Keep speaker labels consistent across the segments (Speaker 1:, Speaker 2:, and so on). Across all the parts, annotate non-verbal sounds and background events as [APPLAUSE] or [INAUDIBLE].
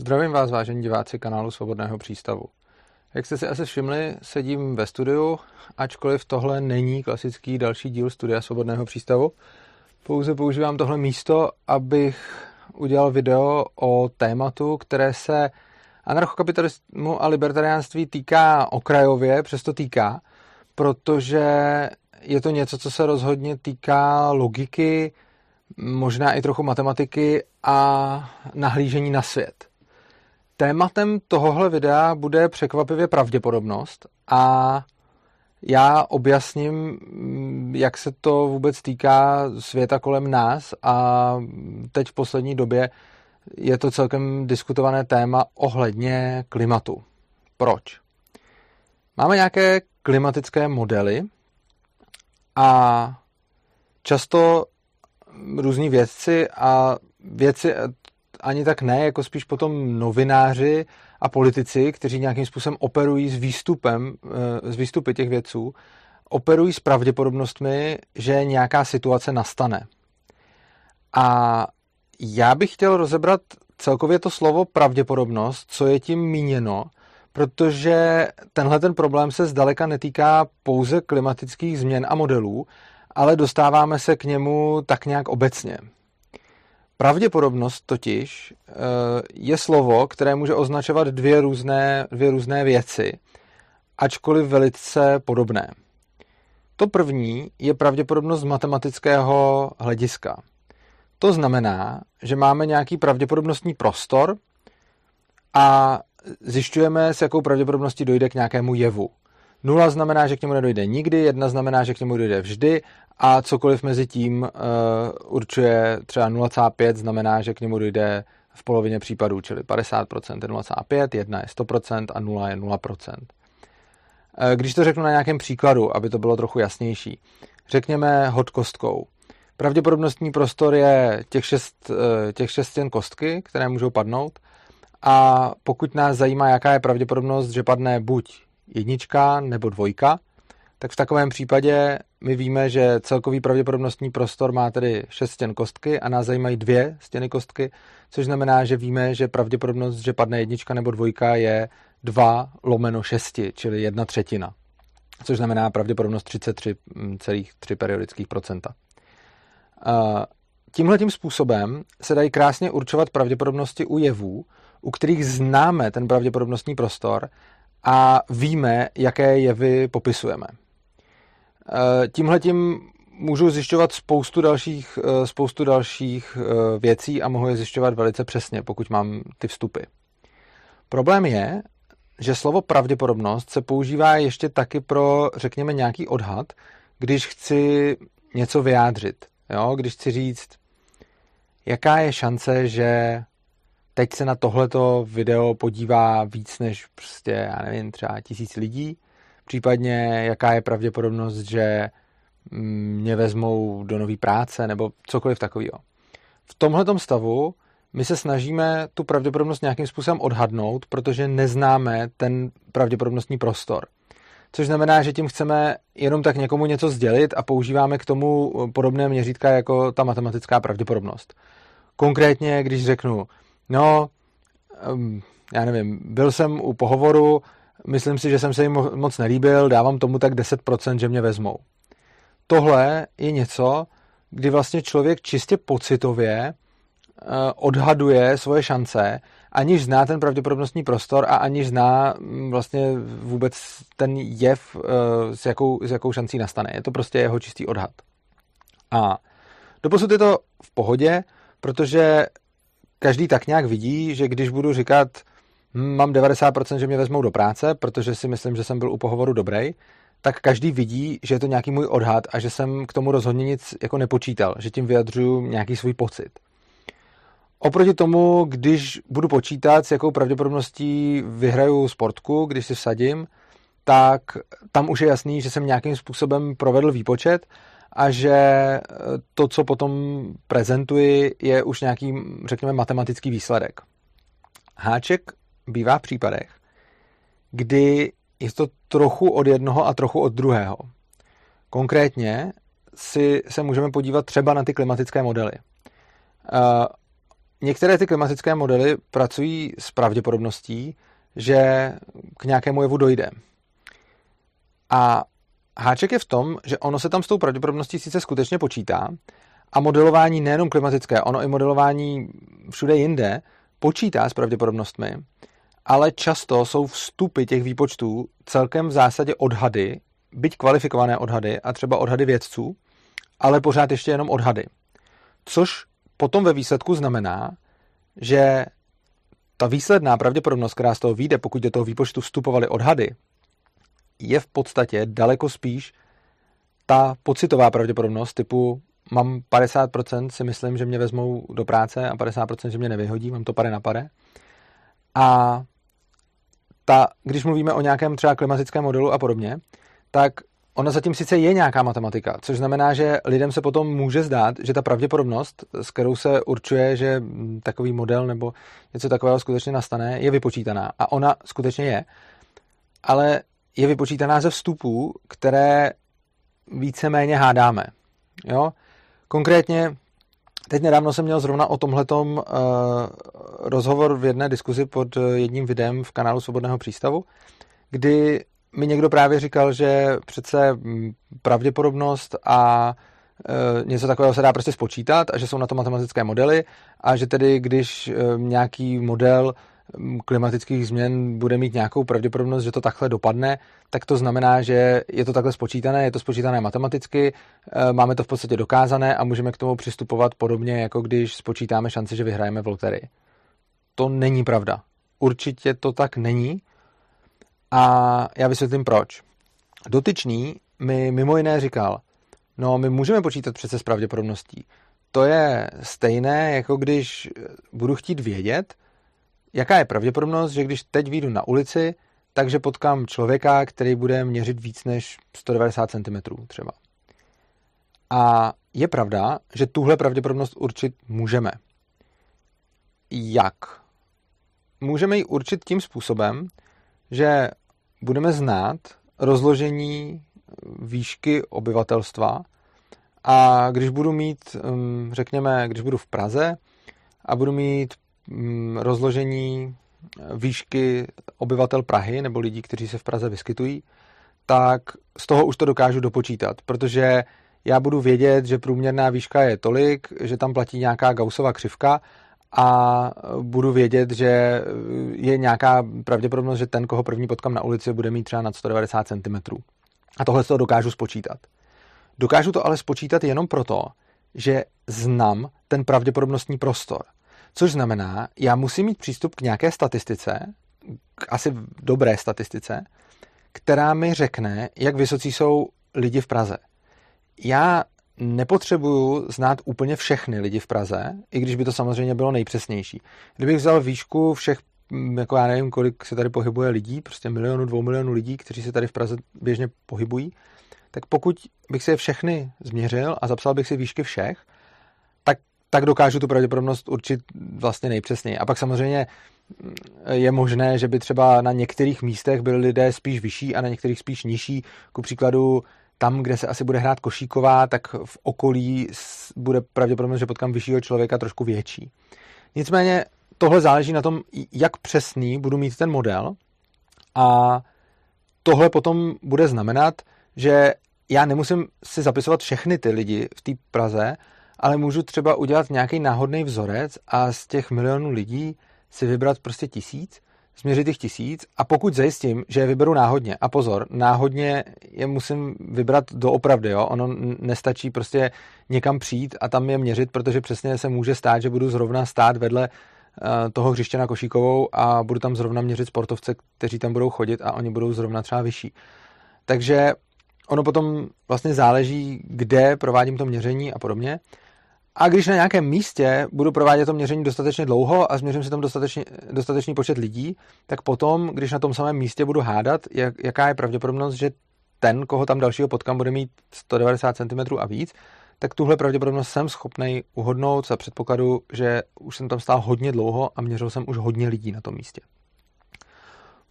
Speaker 1: Zdravím vás, vážení diváci kanálu Svobodného přístavu. Jak jste si asi všimli, sedím ve studiu, ačkoliv tohle není klasický další díl studia Svobodného přístavu. Pouze používám tohle místo, abych udělal video o tématu, které se anarchokapitalismu a libertariánství týká okrajově, přesto týká, protože je to něco, co se rozhodně týká logiky, možná i trochu matematiky a nahlížení na svět. Tématem tohohle videa bude překvapivě pravděpodobnost a já objasním, jak se to vůbec týká světa kolem nás a teď v poslední době je to celkem diskutované téma ohledně klimatu. Proč? Máme nějaké klimatické modely a často různí vědci a věci ani tak ne, jako spíš potom novináři a politici, kteří nějakým způsobem operují s výstupem, s eh, výstupy těch vědců, operují s pravděpodobnostmi, že nějaká situace nastane. A já bych chtěl rozebrat celkově to slovo pravděpodobnost, co je tím míněno, protože tenhle ten problém se zdaleka netýká pouze klimatických změn a modelů, ale dostáváme se k němu tak nějak obecně. Pravděpodobnost totiž eh, je slovo, které může označovat dvě různé, dvě různé věci, ačkoliv velice podobné. To první je pravděpodobnost matematického hlediska. To znamená, že máme nějaký pravděpodobnostní prostor a zjišťujeme, s jakou pravděpodobností dojde k nějakému jevu. Nula znamená, že k němu nedojde nikdy, jedna znamená, že k němu dojde vždy a cokoliv mezi tím uh, určuje třeba 0,5 znamená, že k němu dojde v polovině případů, čili 50% je 0,5, 1 je 100% a 0 je 0%. Eh, když to řeknu na nějakém příkladu, aby to bylo trochu jasnější, řekněme hod kostkou. Pravděpodobnostní prostor je těch šest, eh, těch šest stěn kostky, které můžou padnout a pokud nás zajímá, jaká je pravděpodobnost, že padne buď jednička nebo dvojka, tak v takovém případě my víme, že celkový pravděpodobnostní prostor má tedy 6 stěn kostky a nás zajímají dvě stěny kostky, což znamená, že víme, že pravděpodobnost, že padne jednička nebo dvojka je 2 lomeno 6, čili jedna třetina, což znamená pravděpodobnost 33,3 periodických procenta. Tímhle tím způsobem se dají krásně určovat pravděpodobnosti u jevů, u kterých známe ten pravděpodobnostní prostor a víme, jaké jevy popisujeme. Eh, Tímhle tím můžu zjišťovat spoustu dalších, eh, spoustu dalších eh, věcí a mohu je zjišťovat velice přesně, pokud mám ty vstupy. Problém je, že slovo pravděpodobnost se používá ještě taky pro, řekněme, nějaký odhad, když chci něco vyjádřit. Jo? Když chci říct, jaká je šance, že teď se na tohleto video podívá víc než prostě, já nevím, třeba tisíc lidí, případně jaká je pravděpodobnost, že mě vezmou do nové práce nebo cokoliv takového. V tomhle stavu my se snažíme tu pravděpodobnost nějakým způsobem odhadnout, protože neznáme ten pravděpodobnostní prostor. Což znamená, že tím chceme jenom tak někomu něco sdělit a používáme k tomu podobné měřítka jako ta matematická pravděpodobnost. Konkrétně, když řeknu, no, já nevím, byl jsem u pohovoru, myslím si, že jsem se jim moc nelíbil, dávám tomu tak 10%, že mě vezmou. Tohle je něco, kdy vlastně člověk čistě pocitově eh, odhaduje svoje šance, aniž zná ten pravděpodobnostní prostor a aniž zná mm, vlastně vůbec ten jev, eh, s jakou, s jakou šancí nastane. Je to prostě jeho čistý odhad. A doposud je to v pohodě, protože každý tak nějak vidí, že když budu říkat, hm, mám 90%, že mě vezmou do práce, protože si myslím, že jsem byl u pohovoru dobrý, tak každý vidí, že je to nějaký můj odhad a že jsem k tomu rozhodně nic jako nepočítal, že tím vyjadřuju nějaký svůj pocit. Oproti tomu, když budu počítat, s jakou pravděpodobností vyhraju sportku, když si vsadím, tak tam už je jasný, že jsem nějakým způsobem provedl výpočet a že eh, to, co potom prezentuji, je už nějaký, řekněme, matematický výsledek. Háček bývá v případech, kdy je to trochu od jednoho a trochu od druhého. Konkrétně si se můžeme podívat třeba na ty klimatické modely. Uh, některé ty klimatické modely pracují s pravděpodobností, že k nějakému jevu dojde. A háček je v tom, že ono se tam s tou pravděpodobností sice skutečně počítá a modelování nejenom klimatické, ono i modelování všude jinde počítá s pravděpodobnostmi, ale často jsou vstupy těch výpočtů celkem v zásadě odhady, byť kvalifikované odhady a třeba odhady vědců, ale pořád ještě jenom odhady. Což potom ve výsledku znamená, že ta výsledná pravděpodobnost, která z toho vyjde, pokud do toho výpočtu vstupovaly odhady, je v podstatě daleko spíš ta pocitová pravděpodobnost typu mám 50% si myslím, že mě vezmou do práce a 50% že mě nevyhodí, mám to pare na pare. A ta, když mluvíme o nějakém třeba klimatickém modelu a podobně, tak ona zatím sice je nějaká matematika, což znamená, že lidem se potom může zdát, že ta pravděpodobnost, s kterou se určuje, že takový model nebo něco takového skutečně nastane, je vypočítaná. A ona skutečně je. Ale je vypočítaná ze vstupů, které víceméně hádáme. Jo? Konkrétně, teď nedávno jsem měl zrovna o tomhletom uh, rozhovor v jedné diskuzi pod jedním videem v kanálu Svobodného přístavu, kdy mi někdo právě říkal, že přece hm, pravděpodobnost a e, něco takového se dá prostě spočítat a že jsou na to matematické modely a že tedy když nějaký model klimatických změn bude mít nějakou pravděpodobnost, že to takhle dopadne, tak to znamená, že je to takhle spočítané, je to spočítané matematicky, e, máme to v podstatě dokázané a můžeme k tomu přistupovat podobně, jako když spočítáme šanci, že vyhrajeme v loterii. To není pravda. Určitě to tak není a já vysvětlím proč. Dotyčný mi mimo jiné říkal, no my můžeme počítat přece s pravděpodobností. To je stejné, jako když budu chtít vědět, jaká je pravděpodobnost, že když teď vyjdu na ulici, takže potkám člověka, který bude měřit víc než 190 cm třeba. A je pravda, že tuhle pravděpodobnost určit můžeme. Jak? Můžeme ji určit tím způsobem, že budeme znát rozložení výšky obyvatelstva a když budu mít, um, řekněme, když budu v Praze a budu mít rozložení výšky obyvatel Prahy nebo lidí, kteří se v Praze vyskytují, tak z toho už to dokážu dopočítat, protože já budu vědět, že průměrná výška je tolik, že tam platí nějaká Gaussova křivka a budu vědět, že je nějaká pravděpodobnost, že ten, koho první potkám na ulici, bude mít třeba nad 190 cm. A tohle to dokážu spočítat. Dokážu to ale spočítat jenom proto, že znám ten pravděpodobnostní prostor. Což znamená, já musím mít přístup k nějaké statistice, k asi dobré statistice, která mi řekne, jak vysocí jsou lidi v Praze. Já nepotřebuju znát úplně všechny lidi v Praze, i když by to samozřejmě bylo nejpřesnější. Kdybych vzal výšku všech, mm, jako já nevím, kolik se tady pohybuje lidí, prostě milionu, dvou milionů lidí, kteří se tady v Praze běžně pohybují, tak pokud bych si je všechny změřil a zapsal bych si výšky všech, tak, dokážu tu pravděpodobnost určit vlastně nejpřesněji. A pak samozřejmě mm, je možné, že by třeba na některých místech byli lidé spíš vyšší a na některých spíš nižší. Ku příkladu tam, kde se asi bude hrát košíková, tak v okolí bude pravděpodobnost, že potkám vyššího člověka trošku větší. Nicméně tohle záleží na tom, jak přesný budu mít ten model a tohle potom bude znamenat, že já nemusím si zapisovat všechny ty lidi v té Praze, ale můžu třeba udělat nějaký náhodný vzorec a z těch milionů lidí si vybrat prostě tisíc změřit jich tisíc a pokud zajistím, že je vyberu náhodně, a pozor, náhodně je musím vybrat doopravdy, jo? ono nestačí prostě někam přijít a tam je měřit, protože přesně se může stát, že budu zrovna stát vedle uh, toho hřiště na Košíkovou a budu tam zrovna měřit sportovce, kteří tam budou chodit a oni budou zrovna třeba vyšší. Takže ono potom vlastně záleží, kde provádím to měření a podobně. A když na nějakém místě budu provádět to měření dostatečně dlouho a změřím si tam dostatečný, dostatečný počet lidí, tak potom, když na tom samém místě budu hádat, jak, jaká je pravděpodobnost, že ten, koho tam dalšího potkám, bude mít 190 cm a víc, tak tuhle pravděpodobnost jsem schopný uhodnout za předpokladu, že už jsem tam stál hodně dlouho a měřil jsem už hodně lidí na tom místě.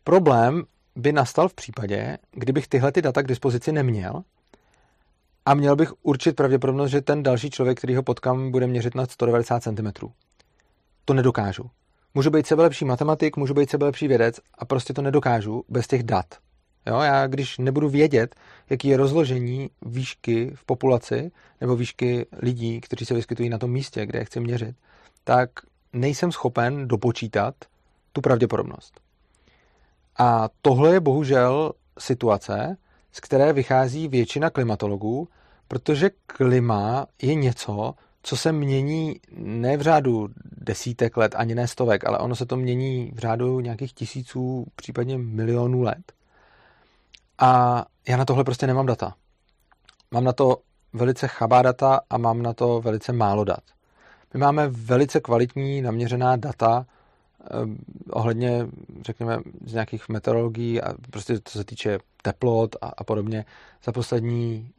Speaker 1: Problém by nastal v případě, kdybych tyhle ty data k dispozici neměl a měl bych určit pravděpodobnost, že ten další člověk, který ho potkám, bude měřit na 190 cm. to nedokážu. Můžu být sebelepší matematik, můžu být sebelepší vědec a prostě to nedokážu bez těch dat. Jo, já když nebudu vědět, jaký je rozložení výšky v populaci nebo výšky lidí, kteří se vyskytují na tom místě, kde je chci měřit, tak nejsem schopen dopočítat tu pravděpodobnost. A tohle je bohužel situace, z které vychází většina klimatologů, protože klima je něco, co se mění ne v řádu desítek let, ani ne stovek, ale ono se to mění v řádu nějakých tisíců, případně milionů let. A já na tohle prostě nemám data. Mám na to velice chabá data a mám na to velice málo dat. My máme velice kvalitní naměřená data ohledně, řekněme, z nějakých meteorologií a prostě co se týče teplot a, a podobně za poslední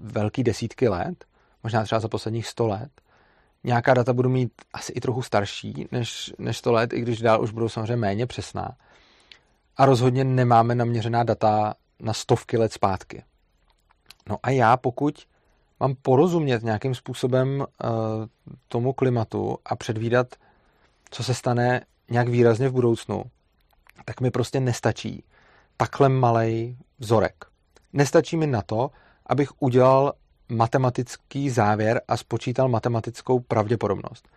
Speaker 1: velký desítky let, možná třeba za posledních 100 let. Nějaká data budu mít asi i trochu starší než, než 100 let, i když dál už budou samozřejmě méně přesná. A rozhodně nemáme naměřená data na stovky let zpátky. No a já, pokud mám porozumět nějakým způsobem uh, tomu klimatu a předvídat, co se stane nějak výrazně v budoucnu, tak mi prostě nestačí takhle malý vzorek. Nestačí mi na to, abych udělal matematický závěr a spočítal matematickou pravděpodobnost.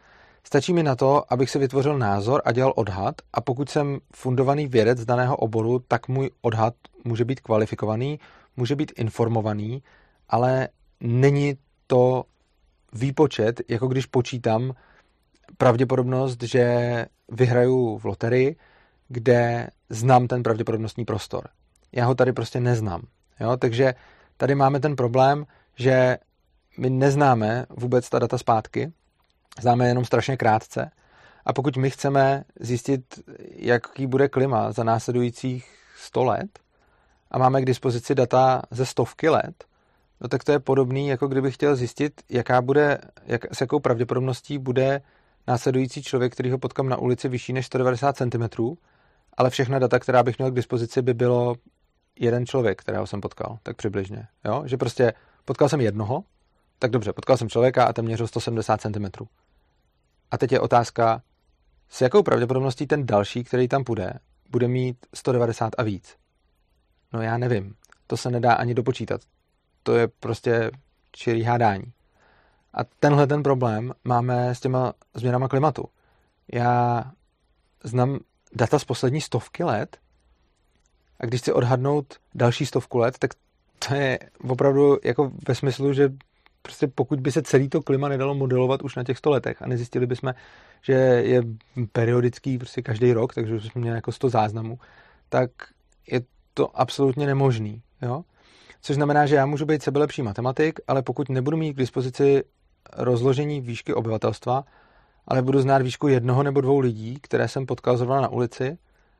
Speaker 1: Stačí mi na to, abych si vytvořil názor a dělal odhad a pokud jsem fundovaný vědec z daného oboru, tak můj odhad může být kvalifikovaný, může být informovaný, ale není to výpočet, jako když počítám pravděpodobnost, že vyhraju v loterii, kde znám ten pravděpodobnostní prostor. Já ho tady prostě neznám. Jo? Takže tady máme ten problém, že my neznáme vůbec ta data zpátky, známe jenom strašně krátce. A pokud my chceme zjistit, jaký bude klima za následujících 100 let a máme k dispozici data ze stovky let, no tak to je podobný, jako kdybych chtěl zjistit, jaká bude, jak, s jakou pravděpodobností bude následující člověk, který ho potkám na ulici vyšší než 190 cm, ale všechna data, která bych měl k dispozici, by bylo jeden člověk, kterého jsem potkal, tak přibližně. Jo? Že prostě potkal jsem jednoho, tak dobře, potkal jsem člověka a ten měřil 170 cm. A teď je otázka, s jakou pravděpodobností ten další, který tam půjde, bude mít 190 a víc. No já nevím. To se nedá ani dopočítat. To je prostě čirý hádání. A tenhle ten problém máme s těma změnama klimatu. Já znám data z poslední stovky let a když chci odhadnout další stovku let, tak to je opravdu jako ve smyslu, že prostě pokud by se celý to klima nedalo modelovat už na těch 100 letech a nezjistili bychom, že je periodický prostě každý rok, takže bychom měli jako 100 záznamů, tak je to absolutně nemožný. Jo? Což znamená, že já můžu být sebelepší matematik, ale pokud nebudu mít k dispozici rozložení výšky obyvatelstva, ale budu znát výšku jednoho nebo dvou lidí, které jsem potkal zrovna na ulici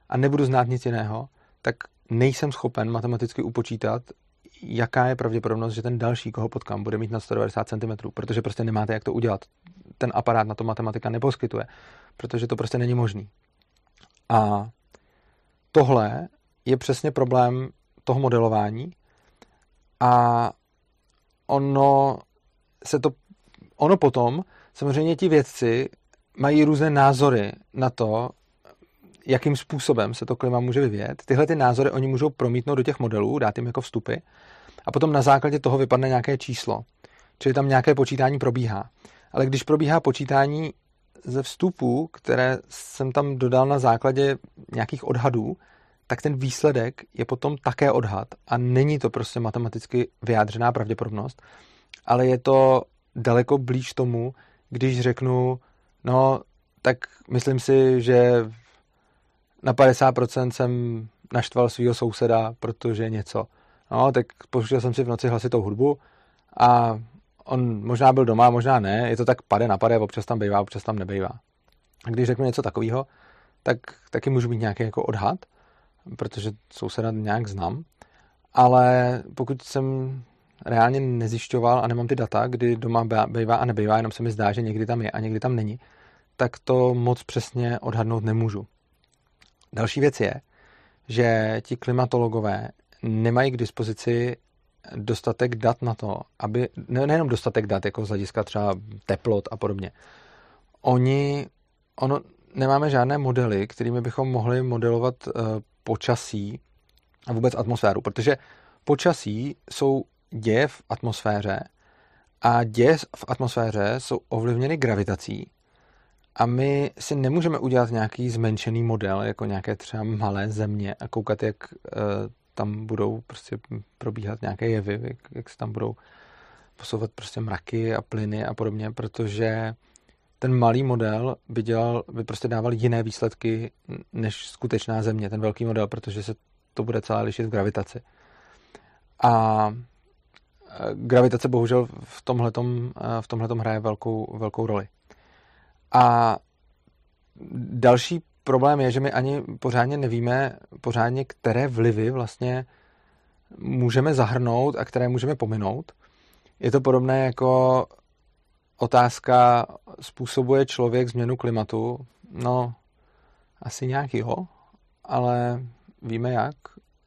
Speaker 1: a nebudu znát nic jiného, tak nejsem schopen matematicky upočítat, jaká je pravděpodobnost, že ten další, koho potkám, bude mít na 190 cm, protože prostě nemáte jak to udělat. Ten aparát na to matematika neposkytuje, protože to prostě není možný. A tohle je přesně problém toho modelování a ono se to, ono potom, samozřejmě ti vědci mají různé názory na to, jakým způsobem se to klima může vyvíjet. Tyhle ty názory oni můžou promítnout do těch modelů, dát jim jako vstupy a potom na základě toho vypadne nějaké číslo. Čili tam nějaké počítání probíhá. Ale když probíhá počítání ze vstupů, které jsem tam dodal na základě nějakých odhadů, tak ten výsledek je potom také odhad a není to prostě matematicky vyjádřená pravděpodobnost, ale je to daleko blíž tomu, když řeknu, no, tak myslím si, že na 50% jsem naštval svého souseda, protože něco. No, tak pouštěl jsem si v noci hlasitou hudbu a on možná byl doma, možná ne, je to tak pade na pade, občas tam bývá, občas tam nebejvá. A když řeknu něco takového, tak taky můžu mít nějaký jako odhad, protože souseda nějak znám, ale pokud jsem reálně nezjišťoval a nemám ty data, kdy doma bývá a nebývá, jenom se mi zdá, že někdy tam je a někdy tam není, tak to moc přesně odhadnout nemůžu. Další věc je, že ti klimatologové nemají k dispozici dostatek dat na to, aby, ne, nejenom dostatek dat, jako z hlediska třeba teplot a podobně. Oni ono nemáme žádné modely, kterými bychom mohli modelovat uh, počasí a vůbec atmosféru, protože počasí jsou děje v atmosféře a děje v atmosféře jsou ovlivněny gravitací a my si nemůžeme udělat nějaký zmenšený model, jako nějaké třeba malé země a koukat, jak uh, tam budou prostě probíhat nějaké jevy, jak, jak se tam budou posouvat prostě mraky a plyny a podobně, protože ten malý model by, dělal, by prostě dával jiné výsledky než skutečná země, ten velký model, protože se to bude celé lišit v gravitaci. A gravitace bohužel v tomhletom, e, v tomhletom hraje velkou, velkou roli. A další problém je, že my ani pořádně nevíme, pořádně, které vlivy vlastně můžeme zahrnout a které můžeme pominout. Je to podobné jako otázka, způsobuje člověk změnu klimatu? No, asi nějak jo, ale víme jak?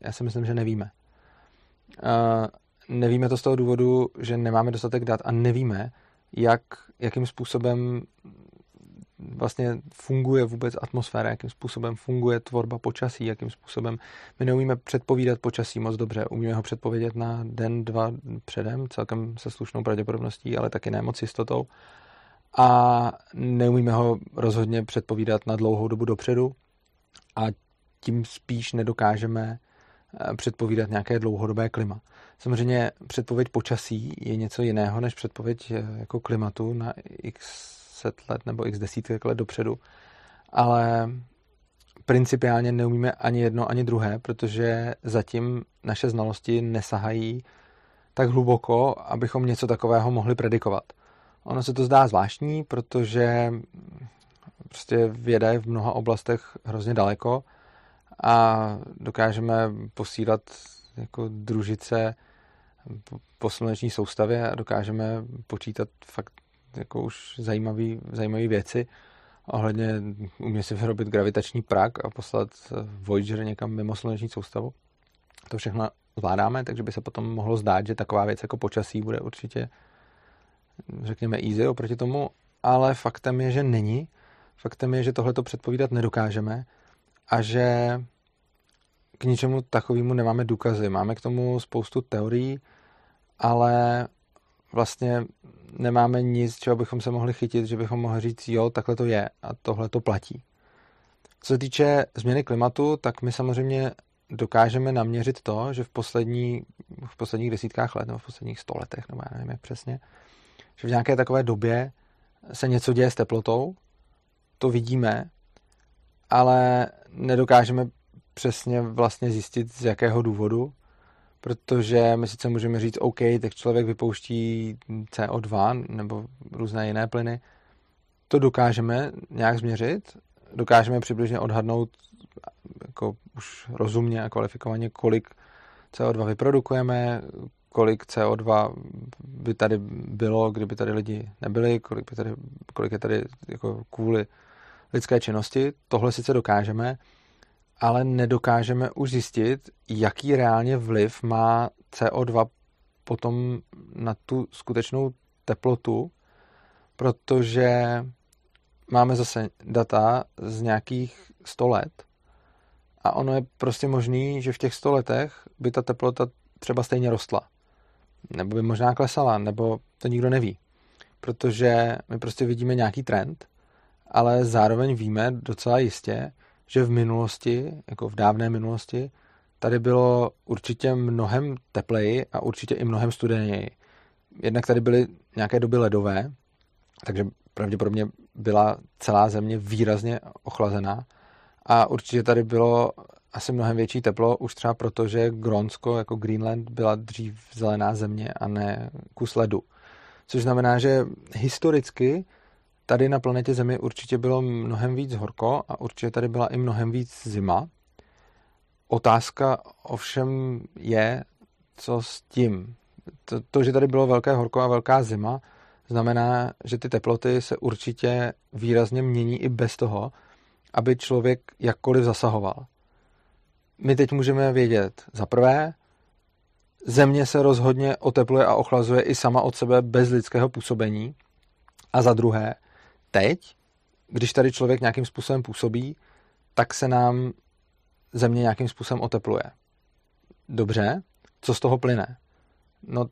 Speaker 1: Já si myslím, že nevíme. Nevíme to z toho důvodu, že nemáme dostatek dat a nevíme, jak, jakým způsobem vlastně funguje vůbec atmosféra, jakým způsobem funguje tvorba počasí, jakým způsobem my neumíme předpovídat počasí moc dobře. Umíme ho předpovědět na den, dva předem, celkem se slušnou pravděpodobností, ale taky ne moc jistotou. A neumíme ho rozhodně předpovídat na dlouhou dobu dopředu a tím spíš nedokážeme předpovídat nějaké dlouhodobé klima. Samozřejmě předpověď počasí je něco jiného než předpověď eh, jako klimatu na x set let nebo x desítek let dopředu, ale principiálně neumíme ani jedno, ani druhé, protože zatím naše znalosti nesahají tak hluboko, abychom něco takového mohli predikovat. Ono se to zdá zvláštní, protože prostě věda je v mnoha oblastech hrozně daleko a dokážeme posílat jako družice po sluneční soustavě a dokážeme počítat fakt jako už zajímavé zajímavý věci ohledně umě si vyrobit gravitační prak a poslat Voyager někam mimo sluneční soustavu. To všechno zvládáme, takže by se potom mohlo zdát, že taková věc jako počasí bude určitě, řekněme, easy oproti tomu, ale faktem je, že není. Faktem je, že tohle to předpovídat nedokážeme a že k ničemu takovému nemáme důkazy. Máme k tomu spoustu teorií, ale vlastně nemáme nic, čeho bychom se mohli chytit, že bychom mohli říct, jo, takhle to je a tohle to platí. Co se týče změny klimatu, tak my samozřejmě dokážeme naměřit to, že v, poslední, v posledních desítkách let nebo v posledních stoletech, nebo já nevím jak přesně, že v nějaké takové době se něco děje s teplotou, to vidíme, ale nedokážeme přesně vlastně zjistit, z jakého důvodu protože my sice můžeme říct, OK, tak člověk vypouští CO2 nebo různé jiné plyny, to dokážeme nějak změřit, dokážeme přibližně odhadnout jako už rozumně a kvalifikovaně, kolik CO2 vyprodukujeme, kolik CO2 by tady bylo, kdyby tady lidi nebyli, kolik, by tady, kolik je tady jako kvůli lidské činnosti. Tohle sice dokážeme, ale nedokážeme už zjistit, jaký reálně vliv má CO2 potom na tu skutečnou teplotu, protože máme zase data z nějakých 100 let a ono je prostě možný, že v těch 100 letech by ta teplota třeba stejně rostla. Nebo by možná klesala, nebo to nikdo neví. Protože my prostě vidíme nějaký trend, ale zároveň víme docela jistě, že v minulosti, jako v dávné minulosti, tady bylo určitě mnohem tepleji a určitě i mnohem studeněji. Jednak tady byly nějaké doby ledové, takže pravděpodobně byla celá země výrazně ochlazená a určitě tady bylo asi mnohem větší teplo, už třeba proto, že Grónsko jako Greenland byla dřív zelená země a ne kus ledu. Což znamená, že historicky tady na planetě Zemi určitě bylo mnohem víc horko a určitě tady byla i mnohem víc zima. Otázka ovšem je, co s tím. To, to, že tady bylo velké horko a velká zima, znamená, že ty teploty se určitě výrazně mění i bez toho, aby člověk jakkoliv zasahoval. My teď můžeme vědět, za prvé, země se rozhodně otepluje a ochlazuje i sama od sebe bez lidského působení. A za druhé, teď když tady člověk nějakým způsobem působí, tak se nám země nějakým způsobem otepluje. Dobře, co z toho plyne? No,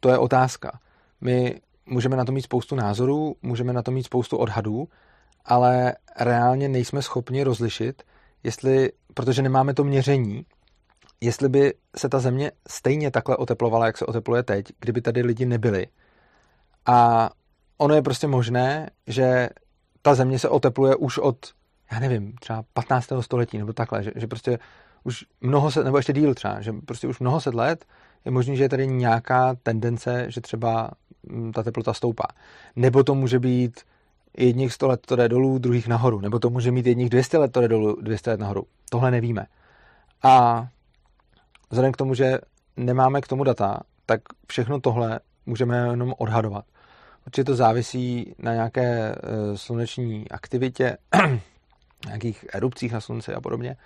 Speaker 1: to je otázka. My můžeme na to mít spoustu názorů, můžeme na to mít spoustu odhadů, ale reálně nejsme schopni rozlišit, jestli, protože nemáme to měření, jestli by se ta země stejně takhle oteplovala, jak se otepluje teď, kdyby tady lidi nebyli. A ono je prostě možné, že ta země se otepluje už od, já nevím, třeba 15. století nebo takhle, že, že prostě už mnoho set, nebo ještě díl třeba, že prostě už mnoho set let je možné, že je tady nějaká tendence, že třeba mm, ta teplota stoupá. Nebo to může být jedních 100 let to jde dolů, druhých nahoru. Nebo to může mít jedních 200 let to jde dolů, 200 let nahoru. Tohle nevíme. A vzhledem k tomu, že nemáme k tomu data, tak všechno tohle můžeme jenom odhadovat. Určitě to závisí na nějaké e, sluneční aktivitě, [CLEARS THROAT] nějakých erupcích na slunci a podobně.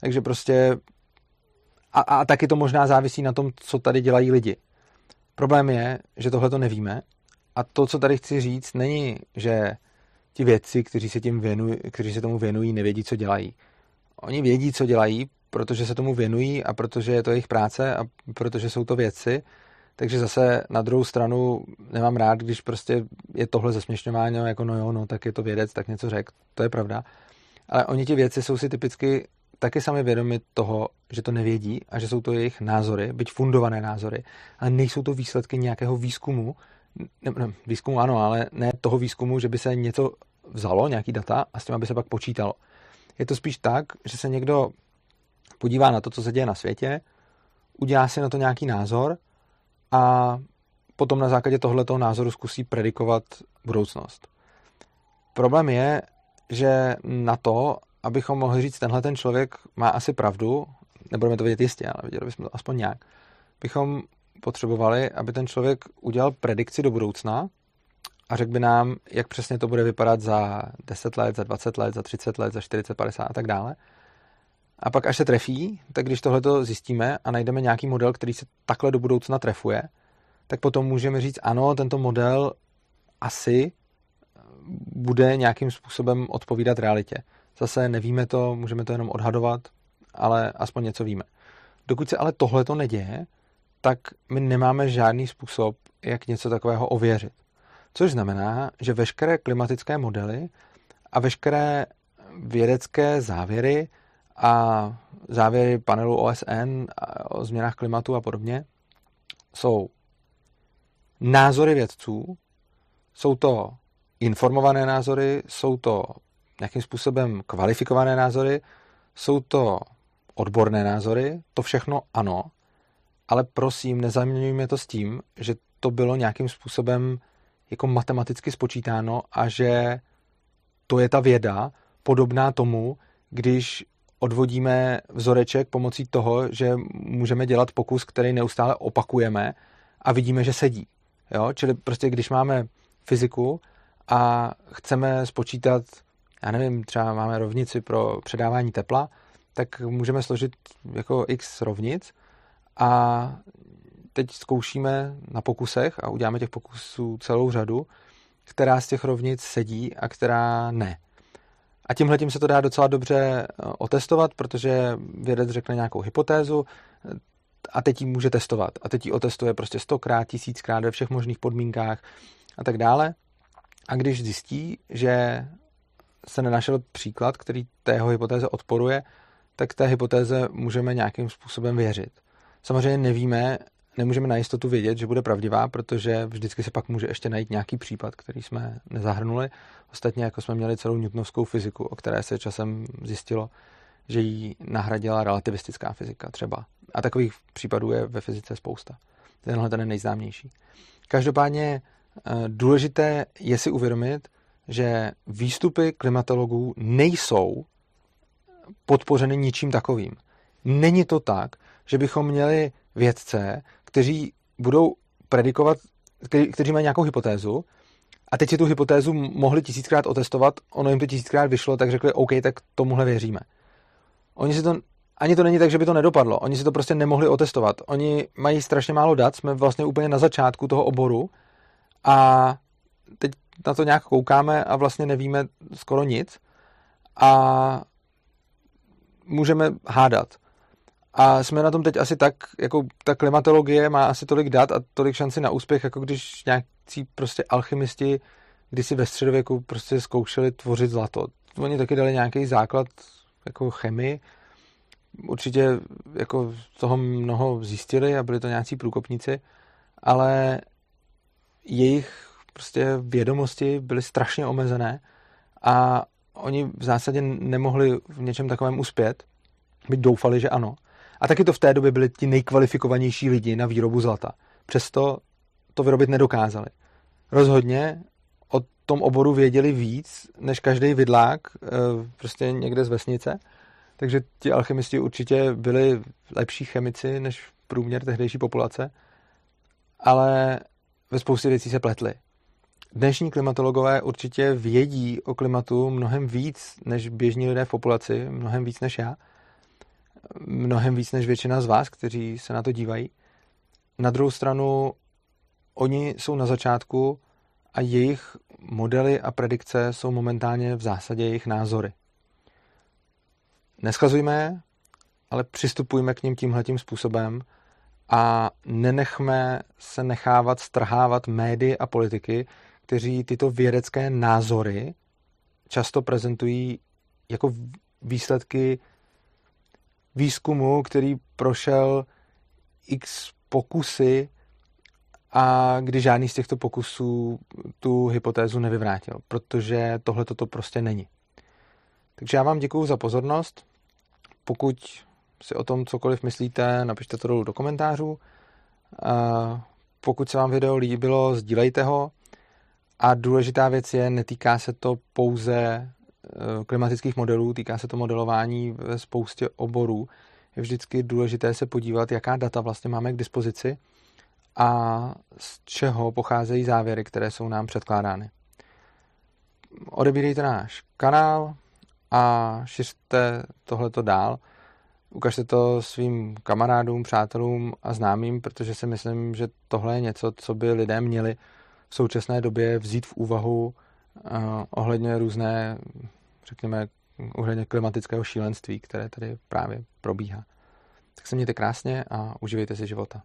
Speaker 1: Takže prostě a, a taky to možná závisí na tom, co tady dělají lidi. Problém je, že tohle to nevíme a to, co tady chci říct, není, že ti vědci, kteří se, tím věnují, kteří se tomu věnují, nevědí, co dělají. Oni vědí, co dělají, protože se tomu věnují a protože je to jejich práce a protože jsou to vědci. Takže zase na druhou stranu nemám rád, když prostě je tohle zesměšňování, jako no jo, no tak je to vědec, tak něco řek. To je pravda. Ale oni ti vědci jsou si typicky taky sami vědomi toho, že to nevědí a že jsou to jejich názory, byť fundované názory, ale nejsou to výsledky nějakého výzkumu, ne, ne, výzkumu ano, ale ne toho výzkumu, že by se něco vzalo, nějaký data a s tím, aby se pak počítalo. Je to spíš tak, že se někdo podívá na to, co se děje na světě, udělá si na to nějaký názor a potom na základě tohoto názoru zkusí predikovat budoucnost. Problém je, že na to, abychom mohli říct, tenhle ten člověk má asi pravdu, nebudeme to vědět jistě, ale viděli bychom to aspoň nějak, bychom potřebovali, aby ten člověk udělal predikci do budoucna a řekl by nám, jak přesně to bude vypadat za 10 let, za 20 let, za 30 let, za 40, 50 a tak dále. A pak, až se trefí, tak když tohle zjistíme a najdeme nějaký model, který se takhle do budoucna trefuje, tak potom můžeme říct, ano, tento model asi bude nějakým způsobem odpovídat realitě. Zase nevíme to, můžeme to jenom odhadovat, ale aspoň něco víme. Dokud se ale tohle to neděje, tak my nemáme žádný způsob, jak něco takového ověřit. Což znamená, že veškeré klimatické modely a veškeré vědecké závěry a závěry panelu OSN o změnách klimatu a podobně jsou názory vědců, jsou to informované názory, jsou to nějakým způsobem kvalifikované názory, jsou to odborné názory, to všechno ano, ale prosím, nezaměňujme to s tím, že to bylo nějakým způsobem jako matematicky spočítáno a že to je ta věda podobná tomu, když odvodíme vzoreček pomocí toho, že můžeme dělat pokus, který neustále opakujeme a vidíme, že sedí. Jo? Čili prostě když máme fyziku a chceme spočítat, já nevím, třeba máme rovnici pro předávání tepla, tak můžeme složit jako x rovnic a teď zkoušíme na pokusech a uděláme těch pokusů celou řadu, která z těch rovnic sedí a která ne. A tímhle tím se to dá docela dobře eh, otestovat, protože vědec řekne nějakou hypotézu eh, a teď ji může testovat. A teď ji otestuje prostě stokrát, tisíckrát ve všech možných podmínkách a tak dále. A když zjistí, že se nenašel příklad, který té jeho hypotéze odporuje, tak té hypotéze můžeme nějakým způsobem věřit. Samozřejmě nevíme, nemůžeme na jistotu vědět, že bude pravdivá, protože vždycky se pak může ještě najít nějaký případ, který jsme nezahrnuli. Ostatně jako jsme měli celou newtonovskou fyziku, o které se časem zjistilo, že ji nahradila relativistická fyzika třeba. A takových případů je ve fyzice spousta. Tenhle ten je nejznámější. Každopádně eh, důležité je si uvědomit, že výstupy klimatologů nejsou podpořeny ničím takovým. Není to tak, že bychom měli vědce, kteří budou predikovat, kteří, kteří mají nějakou hypotézu a teď si tu hypotézu mohli tisíckrát otestovat, ono jim to tisíckrát vyšlo, tak řekli, OK, tak tomuhle věříme. Oni si to, ani to není tak, že by to nedopadlo, oni si to prostě nemohli otestovat. Oni mají strašně málo dat, jsme vlastně úplně na začátku toho oboru a teď na to nějak koukáme a vlastně nevíme skoro nic a můžeme hádat. A jsme na tom teď asi tak, jako ta klimatologie má asi tolik dat a tolik šanci na úspěch, jako když nějakí prostě alchymisti kdysi ve středověku prostě zkoušeli tvořit zlato. Oni taky dali nějaký základ jako chemii, určitě jako toho mnoho zjistili a byli to nějací průkopníci, ale jejich prostě vědomosti byly strašně omezené a oni v zásadě nemohli v něčem takovém uspět, byť doufali, že ano. A taky to v té době byli ti nejkvalifikovanější lidi na výrobu zlata. Přesto to vyrobit nedokázali. Rozhodně o tom oboru věděli víc, než každý vidlák eh, prostě někde z vesnice. Takže ti alchymisti určitě byli lepší chemici než průměr tehdejší populace, ale ve spoustě věcí se pletli. Dnešní klimatologové určitě vědí o klimatu mnohem víc než běžní lidé v populaci, mnohem víc než já, mnohem víc než většina z vás, kteří se na to dívají. Na druhou stranu, oni jsou na začátku a jejich modely a predikce jsou momentálně v zásadě jejich názory. Neschazujme ale přistupujme k ním tímhletím způsobem a nenechme se nechávat strhávat médii a politiky, kteří tyto vědecké názory často prezentují jako výsledky výzkumu, který prošel x pokusy a kdy žádný z těchto pokusů tu hypotézu nevyvrátil, protože tohle to prostě není. Takže já vám děkuji za pozornost. Pokud si o tom cokoliv myslíte, napište to dolů do komentářů. Pokud se vám video líbilo, sdílejte ho. A důležitá věc je, netýká se to pouze klimatických modelů, týká se to modelování ve spoustě oborů. Je vždycky důležité se podívat, jaká data vlastně máme k dispozici a z čeho pocházejí závěry, které jsou nám předkládány. Odebírejte náš kanál a šiřte tohleto dál. Ukažte to svým kamarádům, přátelům a známým, protože si myslím, že tohle je něco, co by lidé měli v současné době vzít v úvahu uh, ohledně různé, řekněme, ohledně klimatického šílenství, které tady právě probíhá. Tak se mějte krásně a uživejte si života.